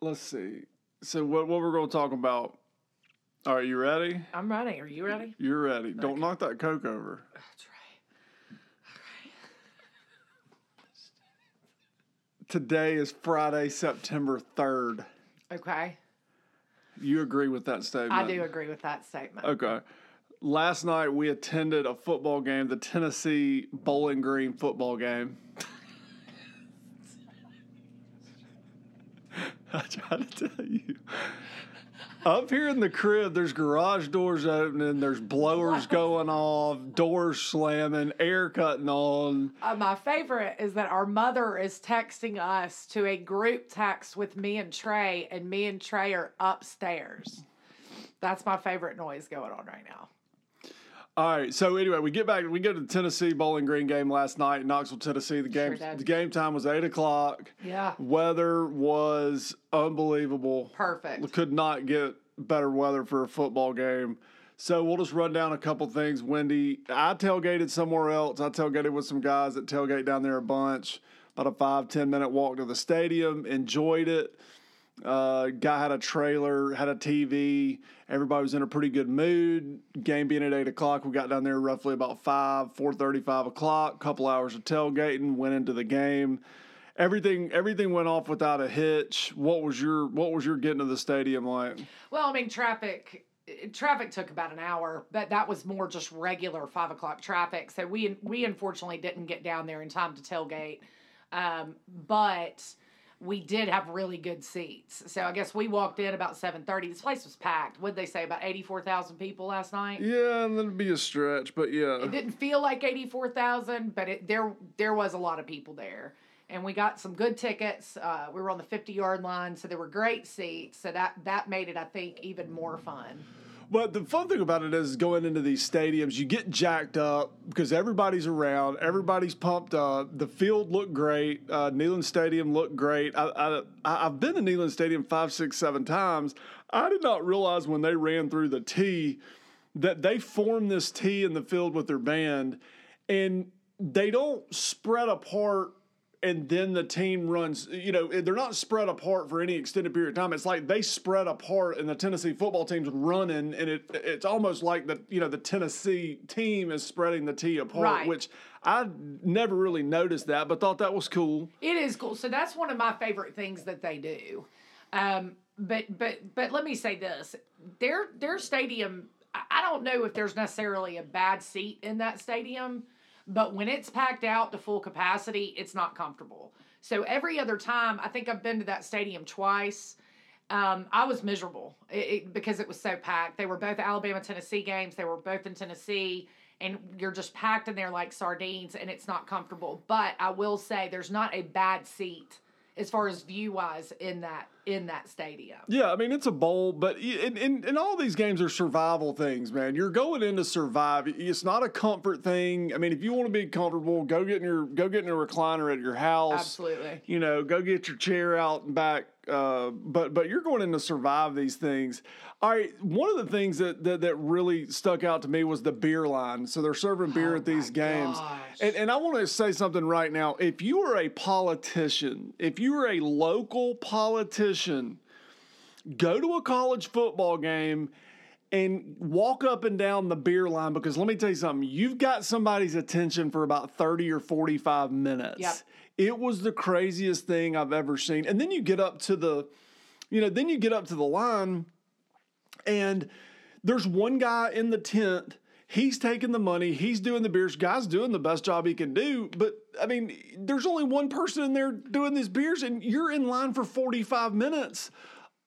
let's see. So what what we're going to talk about? All right, you ready? I'm ready. Are you ready? You're ready. Don't knock that coke over. That's right. Today is Friday, September third. Okay. You agree with that statement? I do agree with that statement. Okay. Last night we attended a football game, the Tennessee Bowling Green football game. I try to tell you. Up here in the crib, there's garage doors opening, there's blowers going off, doors slamming, air cutting on. Uh, my favorite is that our mother is texting us to a group text with me and Trey, and me and Trey are upstairs. That's my favorite noise going on right now. All right. So anyway, we get back. We go to the Tennessee Bowling Green game last night in Knoxville, Tennessee. The game. did. the game time was eight o'clock. Yeah. Weather was unbelievable. Perfect. Could not get better weather for a football game. So we'll just run down a couple things. Wendy, I tailgated somewhere else. I tailgated with some guys that tailgate down there a bunch. About a five ten minute walk to the stadium. Enjoyed it. Uh, guy had a trailer, had a TV. Everybody was in a pretty good mood. Game being at eight o'clock, we got down there roughly about five, four thirty, five o'clock. Couple hours of tailgating, went into the game. Everything, everything went off without a hitch. What was your, what was your getting to the stadium like? Well, I mean, traffic. Traffic took about an hour, but that was more just regular five o'clock traffic. So we we unfortunately didn't get down there in time to tailgate, um, but we did have really good seats. So I guess we walked in about seven thirty. This place was packed. What did they say about eighty four thousand people last night? Yeah, that'd be a stretch, but yeah. It didn't feel like eighty four thousand, but it there there was a lot of people there. And we got some good tickets. Uh, we were on the fifty yard line, so there were great seats. So that that made it, I think, even more fun. But the fun thing about it is going into these stadiums, you get jacked up because everybody's around, everybody's pumped up. The field looked great. Uh, Neyland Stadium looked great. I, I, I've been to Neyland Stadium five, six, seven times. I did not realize when they ran through the tee that they formed this tee in the field with their band, and they don't spread apart and then the team runs, you know, they're not spread apart for any extended period of time. It's like they spread apart and the Tennessee football team's running and it it's almost like the, you know, the Tennessee team is spreading the tee apart, Right. which I never really noticed that, but thought that was cool. It is cool. So that's one of my favorite things that they do. Um, but but but let me say this: their their stadium. I don't know if there's necessarily a bad seat in that stadium, but when it's packed out to full capacity, it's not comfortable. So every other time, I think I've been to that stadium twice. Um, I was miserable it, it- because it was so packed. They were both Alabama Tennessee games. They were both in Tennessee, and you're just packed in there like sardines, and it's not comfortable. But I will say, there's not a bad seat as far as view wise in that in that stadium. Yeah, I mean it's a bowl, but and, and, and all these games are survival things, man. You're going in to survive. It's not a comfort thing. I mean, if you want to be comfortable, go get in your go get in a recliner at your house. Absolutely. You know, go get your chair out and back. Uh, but but you're going in to survive these things. All right, one of the things that, that that really stuck out to me was the beer line. So they're serving beer Oh at these games, gosh. and and I want to say something right now. If you are a politician, if you are a local politician, go to a college football game and walk up and down the beer line because let me tell you something you've got somebody's attention for about 30 or 45 minutes Yep. It was the craziest thing i've ever seen. And then you get up to the you know then you get up to the line and there's one guy in the tent. He's taking the money. He's doing the beers. Guy's doing the best job he can do. But i mean there's only one person in there doing these beers and you're in line for 45 minutes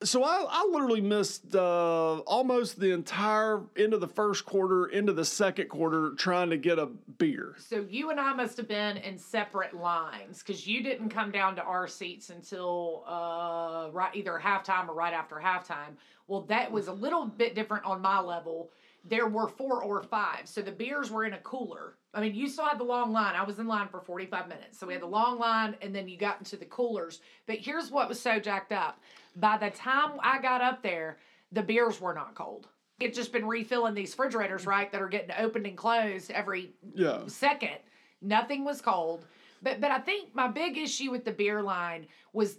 so I, I literally missed uh, almost the entire end of the first quarter into the second quarter trying to get a beer So you and I must have been in separate lines because you didn't come down to our seats until uh, right either halftime or right after halftime. Well, that was a little bit different on my level. There were four or five, so the beers were in a cooler. I mean, you still had the long line. I was in line for forty-five minutes, so we had the long line, and then you got into the coolers. But here's what was so jacked up: by the time I got up there, the beers were not cold. It's just been refilling these refrigerators, right, that are getting opened and closed every yeah second. Nothing was cold. But but I think my big issue with the beer line was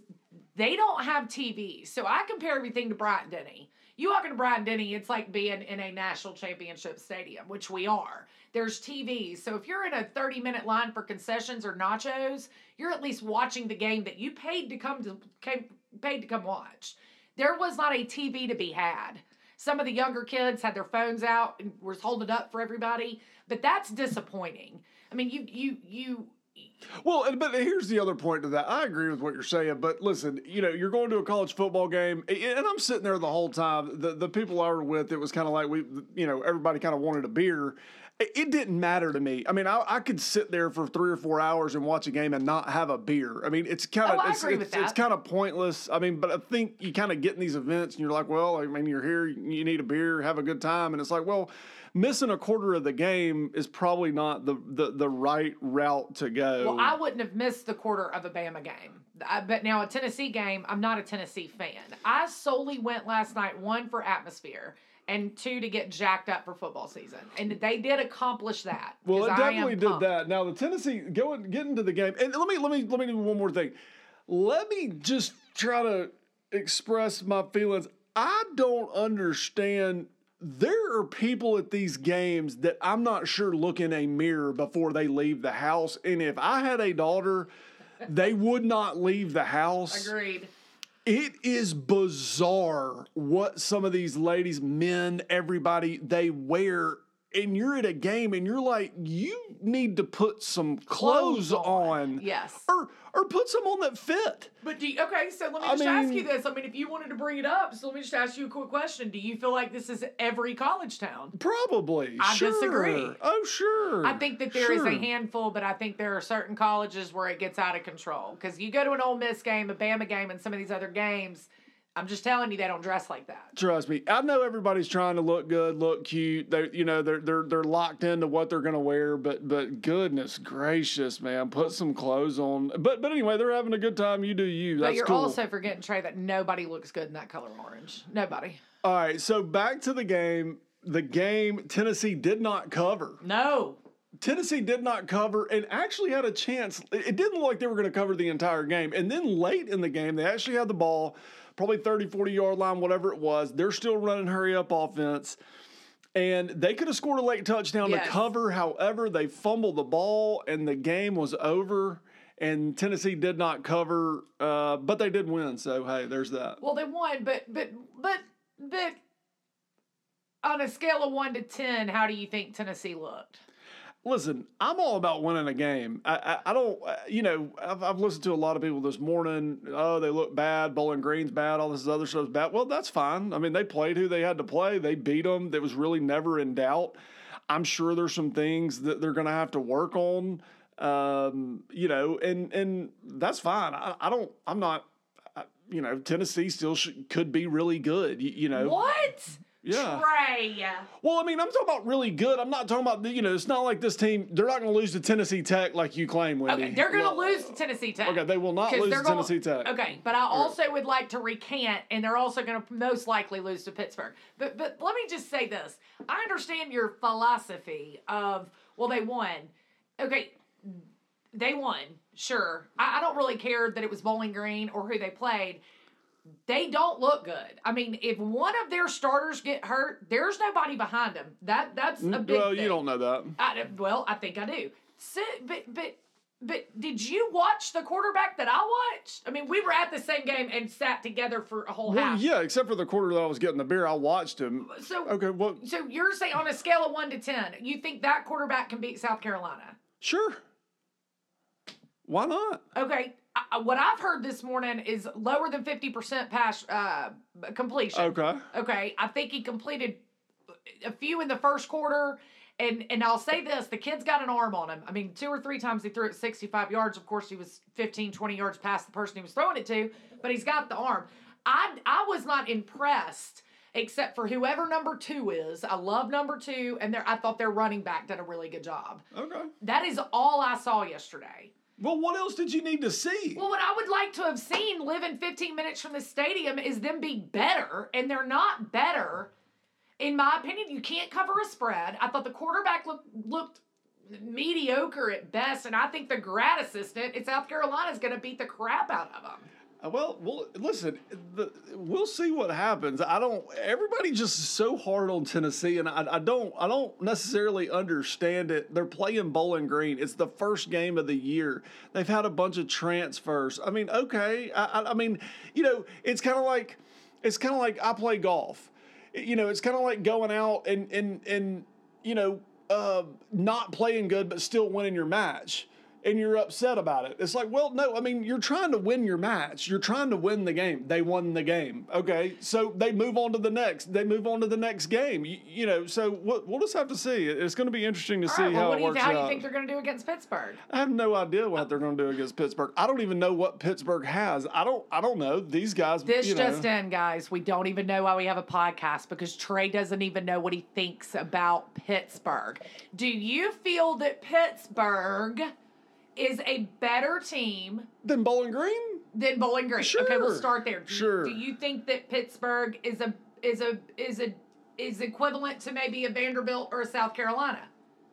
They don't have TVs. So I compare everything to Bryant Denny. You walk into Bryant Denny, it's like being in a national championship stadium, which we are. There's TVs. So if you're in a 30 minute line for concessions or nachos, you're at least watching the game that you paid to come to came, paid to come watch. There was not a TV to be had. Some of the younger kids had their phones out and was holding up for everybody, but that's disappointing. I mean, you you you Well, but here's the other point to that. I agree with what you're saying, but listen, you know, you're going to a college football game, and I'm sitting there the whole time. The the people I were with, it was kind of like we, you know, everybody kind of wanted a beer. It didn't matter to me. I mean, I, I could sit there for three or four hours and watch a game and not have a beer. I mean, it's kind of Oh, it's, it's, it's kind of pointless. I mean, but I think you kind of get in these events and you're like, well, I mean, you're here, you need a beer, have a good time, and it's like, well, missing a quarter of the game is probably not the the, the right route to go. Well, I wouldn't have missed the quarter of a Bama game. I, but now a Tennessee game, I'm not a Tennessee fan. I solely went last night one for atmosphere and two to get jacked up for football season, and they did accomplish that. Well, it I definitely did that. Now the Tennessee going get into the game, and let me let me let me do one more thing. Let me just try to express my feelings. I don't understand. There are people at these games that I'm not sure look in a mirror before they leave the house. And if I had a daughter, they would not leave the house. Agreed. It is bizarre what some of these ladies, men, everybody, they wear. And you're at a game and you're like, you need to put some clothes, Clothes on. on. Yes. Or or put some on that fit. But do you, okay, so let me I just ask you this. I mean, if you wanted to bring it up, so let me just ask you a quick question. Do you feel like this is every college town? Probably. I sure. disagree. Oh, sure. I think that there is Sure. a handful, but I think there are certain colleges where it gets out of control. Because you go to an Ole Miss game, a Bama game, and some of these other games, I'm just telling you, they don't dress like that. Trust me, I know everybody's trying to look good, look cute. They, you know, they're they're they're locked into what they're gonna wear. But but goodness gracious, man, put some clothes on. But but anyway, they're having a good time. You do you. That's but you're cool. also forgetting, Trey, that nobody looks good in that color orange. Nobody. All right, so back to the game. The game Tennessee did not cover. No. Tennessee did not cover and actually had a chance. It it didn't look like they were going to cover the entire game. And then late in the game, they actually had the ball, probably 30, 40 yard line, whatever it was. They're still running hurry up offense. And they could have scored a late touchdown Yes. to cover. However, they fumbled the ball and the game was over. And Tennessee did not cover, uh, but they did win. So, hey, there's that. Well, they won, but but but but on a scale of one to ten, how do you think Tennessee looked? Listen, I'm all about winning a game. I, I, I don't, uh, you know, I've, I've listened to a lot of people this morning. Oh, they look bad. Bowling Green's bad. All this other stuff's bad. Well, that's fine. I mean, they played who they had to play. They beat them. That was really never in doubt. I'm sure there's some things that they're going to have to work on. Um, you know, and and that's fine. I, I don't. I'm not. You know, Tennessee still sh- could be really good. You, you know. What? Yeah. Trey. Well, I mean, I'm talking about really good. I'm not talking about, you know, it's not like this team, they're not going to lose to Tennessee Tech like you claim, Wendy. Okay, they're going to Well, lose to Tennessee Tech. Okay, they will not lose to Tennessee Tech. Okay, but I also would like to recant, and they're also going to most likely lose to Pittsburgh. But but let me just say this: I understand your philosophy of well, they won. Okay, they won. Sure, I, I don't really care that it was Bowling Green or who they played. They don't look good. I mean, if one of their starters get hurt, there's nobody behind them. That that's a big. Well, thing. you don't know that. I, well, I think I do. Sit, but but but did you watch the quarterback that I watched? I mean, we were at the same game and sat together for a whole Well, half. yeah, except for the quarter that I was getting the beer, I watched him. So Okay, well, so you're saying on a scale of one to ten, you think that quarterback can beat South Carolina? sure. Why not? Okay. I, what I've heard this morning is lower than fifty percent pass uh, completion. Okay. Okay, I think he completed a few in the first quarter. And and I'll say this, the kid's got an arm on him. I mean, two or three times he threw it 65 yards. Of course, he was 15, 20 yards past the person he was throwing it to, but he's got the arm. I I was not impressed except for whoever number 2 is. I love number 2 and I thought their running back did a really good job. Okay. That is all I saw yesterday. Well, what else did you need to see? Well, what I would like to have seen living 15 minutes from the stadium is them be better, and they're not better. In my opinion, you can't cover a spread. I thought the quarterback looked looked mediocre at best, and I think the grad assistant in South Carolina is going to beat the crap out of them. Uh, Well, well, listen. The, we'll see what happens. I don't. Everybody just so hard on Tennessee, and I, I don't. I don't necessarily understand it. They're playing Bowling Green. It's the first game of the year. They've had a bunch of transfers. I mean, okay. I, I, I mean, you know, it's kind of like, it's kind of like I play golf. You know, it's kind of like going out and and and you know, uh, not playing good but still winning your match and you're upset about it. It's like, well, no, I mean, you're trying to win your match. You're trying to win the game. They won the game. Okay. So they move on to the next. They move on to the next game. You, you know, so we'll, we'll just have to see. It's going to be interesting to All see right, well, how what it do you, works how do you think they're going to do against Pittsburgh? I have no idea what they're going to do against Pittsburgh. I don't even know what Pittsburgh has. I don't. I don't know. These guys. This you know, just in, guys. We don't even know why we have a podcast because Trey doesn't even know what he thinks about Pittsburgh. Do you feel that Pittsburgh is a better team than Bowling Green. than Bowling Green? Sure. Okay, we'll start there. Do, Sure. Do you think that Pittsburgh is a is a is a is equivalent to maybe a Vanderbilt or a South Carolina?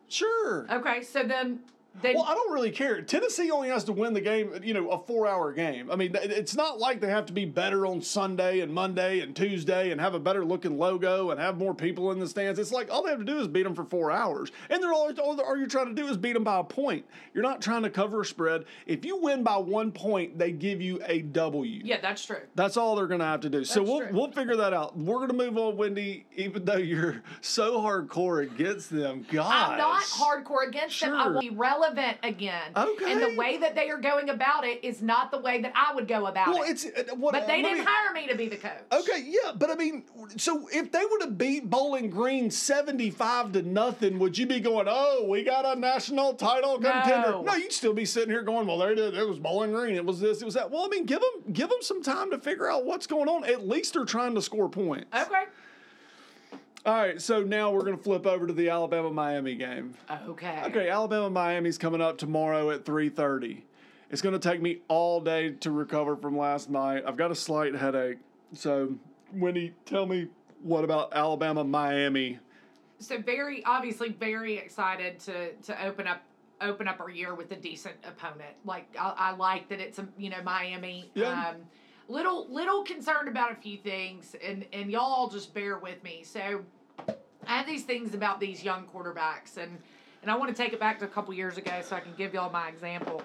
Sure. Okay, so then then Well, I don't really care. Tennessee only has to win the game, you know, a four hour game. I mean, it's not like they have to be better on Sunday and Monday and Tuesday and have a better looking logo and have more people in the stands. It's like all they have to do is beat them for four hours. And they're all, all, all you're trying to do is beat them by a point. You're not trying to cover a spread. If you win by one point, they give you a W. yeah, that's true. That's all they're going to have to do. so we'll true. we'll figure that out. We're going to move on, Wendy. Even though you're so hardcore against them, God, I'm not hardcore against them. I Sure. will be relevant again. Okay. And the way that they are going about it is not the way that I would go about Well, it. it's uh, what, but they didn't me- hire me to be the coach. Okay, yeah, but I mean, so if they would have beat Bowling Green seventy-five to nothing, would you be going, "Oh, we got a national title contender"? No. No, you'd still be sitting here going, "Well, there it is. It was Bowling Green. It was this. It was that." Well, I mean, give them give them some time to figure out what's going on. At least they're trying to score points. Okay. All right, so now we're going to flip over to the Alabama Miami game. Okay. Okay, Alabama Miami's coming up tomorrow at 3:30. It's going to take me all day to recover from last night. I've got a slight headache. So, Wendy, tell me what about Alabama Miami? So very obviously very excited to to open up open up our year with a decent opponent. Like I, I like that it's a you know Miami. Yeah. Um, little little concerned about a few things, and and y'all just bear with me. So I have these things about these young quarterbacks, and and I want to take it back to a couple years ago so I can give y'all my example.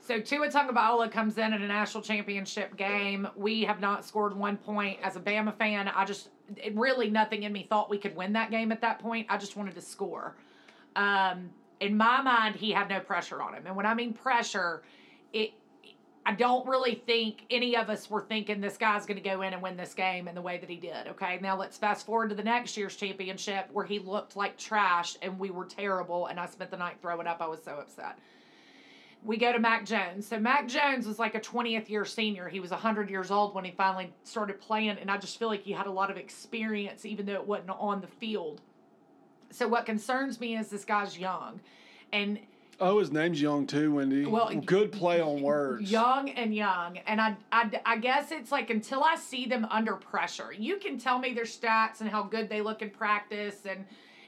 So Tua Tagovailoa comes in at a national championship game. We have not scored one point. As a Bama fan, I just really nothing in me thought we could win that game at that point. I just wanted to score. Um, in my mind, he had no pressure on him, and when I mean pressure, it. I don't really think any of us were thinking this guy's going to go in and win this game in the way that he did. Okay, now let's fast forward to the next year's championship where he looked like trash and we were terrible, and I spent the night throwing up. I was so upset we go to Mac Jones. So Mac Jones was like a 20th year senior. He was 100 years old when he finally started playing, and I just feel like he had a lot of experience, even though it wasn't on the field. So what concerns me is this guy's young, and Oh, his name's Young too, Wendy. Well, good play on words. young and young, and I, I, I guess it's like until I see them under pressure, you can tell me their stats and how good they look in practice, and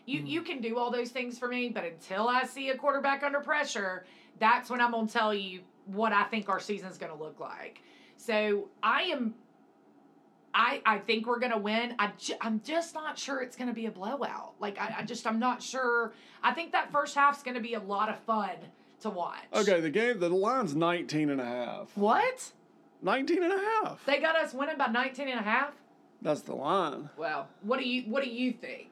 you hmm. you can do all those things for me. But until I see a quarterback under pressure, that's when I'm gonna tell you what I think our season's gonna look like. So I am. I, I think we're gonna win. I ju- I'm just not sure it's gonna be a blowout. Like I, I just I'm not sure. I think that first half's gonna be a lot of fun to watch. Okay, the game, the line's 19 and a half. What? 19 and a half. They got us winning by 19 and a half? That's the line. Well, what do you what do you think?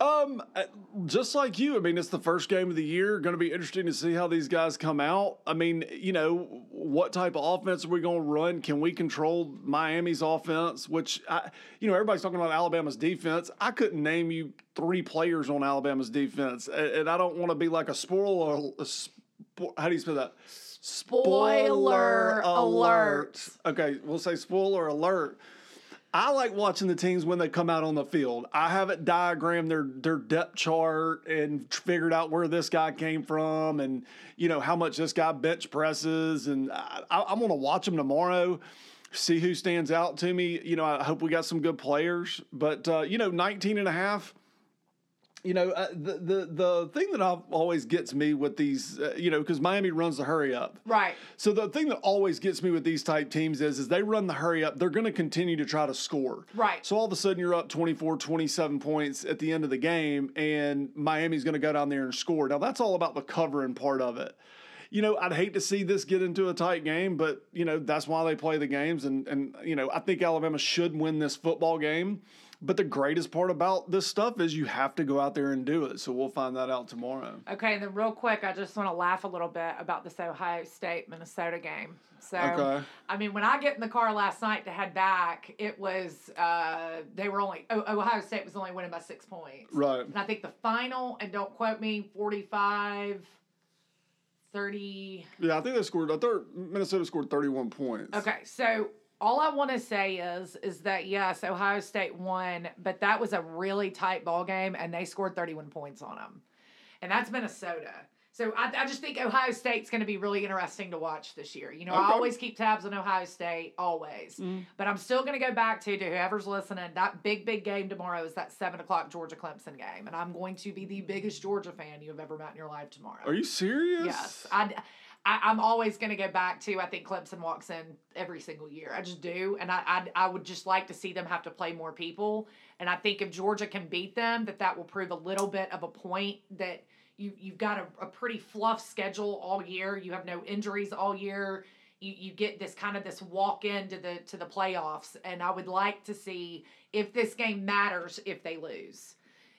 Um, uh, just like you, I mean, it's the first game of the year. Going to be interesting to see how these guys come out. I mean, you know, what type of offense are we going to run? Can we control Miami's offense? Which, I, you know, everybody's talking about Alabama's defense. I couldn't name you three players on Alabama's defense, and, I don't want to be like a spoiler. A spo- how do you spell that? Spoiler alert. Okay, we'll say spoiler alert. I like watching the teams when they come out on the field. I haven't diagrammed their their depth chart and figured out where this guy came from and you know how much this guy bench presses and I, I'm going to watch them tomorrow. See who stands out to me. You know, I hope we got some good players, but uh, you know, 19 and a half. You know, uh, the, the the thing that I've always gets me with these, uh, you know, because Miami runs the hurry up. Right. So the thing that always gets me with these type teams is, is they run the hurry up. They're going to continue to try to score. Right. So all of a sudden you're up 24, 27 points at the end of the game, and Miami's going to go down there and score. Now that's all about the covering part of it. You know, I'd hate to see this get into a tight game, but you know that's why they play the games, and and you know I think Alabama should win this football game. But the greatest part about this stuff is you have to go out there and do it. So we'll find that out tomorrow. Okay, and then real quick, I just want to laugh a little bit about this Ohio State Minnesota game. So, Okay. I mean, when I get in the car last night to head back, it was uh, they were only oh, Ohio State was only winning by six points. Right. And I think the final, and don't quote me, 45, 30. Yeah, I think they scored. I thought Minnesota scored 31 points. Okay, so all I want to say is is that yes, Ohio State won, but that was a really tight ball game, and they scored 31 points on them, and that's Minnesota. So I, I just think Ohio State's going to be really interesting to watch this year. You know, I always keep tabs on Ohio State, always, mm. but I'm still going to go back to to whoever's listening. That big big game tomorrow is that seven o'clock Georgia Clemson game, and I'm going to be the biggest Georgia fan you have ever met in your life tomorrow. Are you serious? Yes, I, I I'm always going to go back to. I think Clemson walks in every single year. I just do, and I, I I would just like to see them have to play more people. And I think if Georgia can beat them, that that will prove a little bit of a point that you you've got a, a pretty fluff schedule all year. You have no injuries all year. You, you get this kind of this walk into the to the playoffs, and I would like to see if this game matters if they lose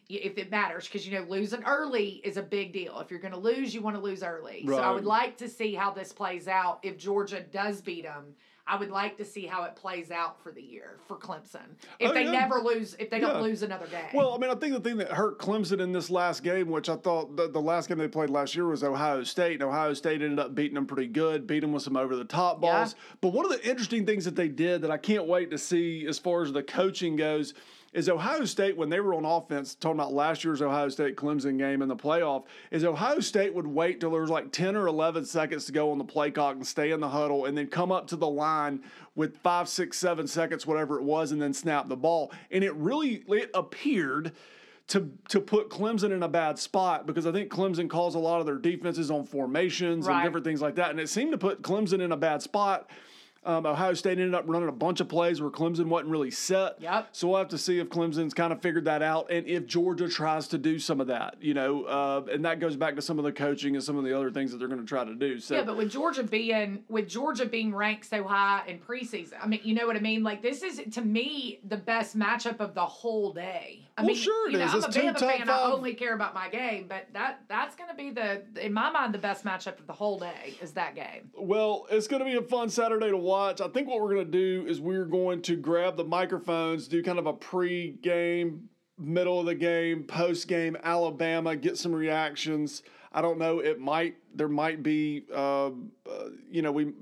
if it matters because you know losing early is a big deal. If you're going to lose you want to lose early. So i would like to see how this plays out. If georgia does beat them i would like to see how it plays out for the year for clemson. If Oh, they yeah. never lose if they don't lose another game. Well, I mean, I think the thing that hurt Clemson in this last game, which I thought the, the last game they played last year was Ohio State, and Ohio State ended up beating them pretty good, beat them with some over the top Yeah. balls. But one of the interesting things that they did that I can't wait to see as far as the coaching goes is Ohio State, when they were on offense, talking about last year's Ohio State Clemson game in the playoff, is Ohio State would wait till there was like 10 or 11 seconds to go on the play clock and stay in the huddle and then come up to the line with five, six, seven seconds, whatever it was, and then snap the ball. And it really it appeared to to put Clemson in a bad spot because I think Clemson calls a lot of their defenses on formations Right. and different things like that, and it seemed to put Clemson in a bad spot. Um, Ohio State ended up running a bunch of plays where Clemson wasn't really set. Yep. So we'll have to see if Clemson's kind of figured that out and if Georgia tries to do some of that, you know, uh, and that goes back to some of the coaching and some of the other things that they're going to try to do. So Yeah, but with Georgia being with Georgia being ranked so high in preseason, I mean, you know what I mean. Like this is to me the best matchup of the whole day. I Well, mean, sure it you know, is. I'm It's a Bama fan. I only care about my game, but that that's going to be the in my mind the best matchup of the whole day is that game. Well, it's going to be a fun Saturday to watch. I think what we're going to do is we're going to grab the microphones, do kind of a pre-game, middle of the game, post-game Alabama, get some reactions. I don't know. It might there might be, um, uh, you know, we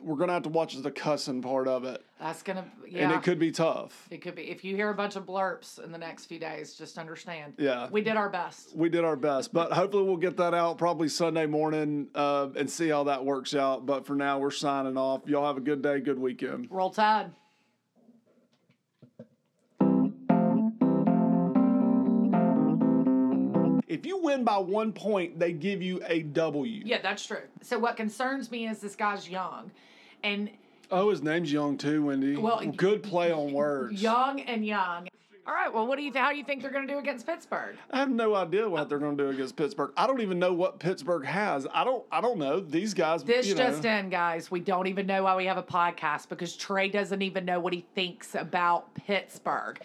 we're going to have to watch the cussing part of it, That's gonna yeah. and it could be tough. It could be. If you hear a bunch of blurps in the next few days, just understand. Yeah. We did our best. We did our best, but hopefully we'll get that out probably Sunday morning uh, and see how that works out. But for now, we're signing off. Y'all have a good day, good weekend. Roll Tide. If you win by one point, they give you a W. Yeah, that's true. So what concerns me is this guy's young. And Oh, his name's Young too, Wendy. Well, good play on words. young and young. All right. Well, what do you how do you think they're going to do against Pittsburgh? I have no idea what they're going to do against Pittsburgh. I don't even know what Pittsburgh has. I don't. I don't know these guys. This you know, just in, guys. We don't even know why we have a podcast because Trey doesn't even know what he thinks about Pittsburgh.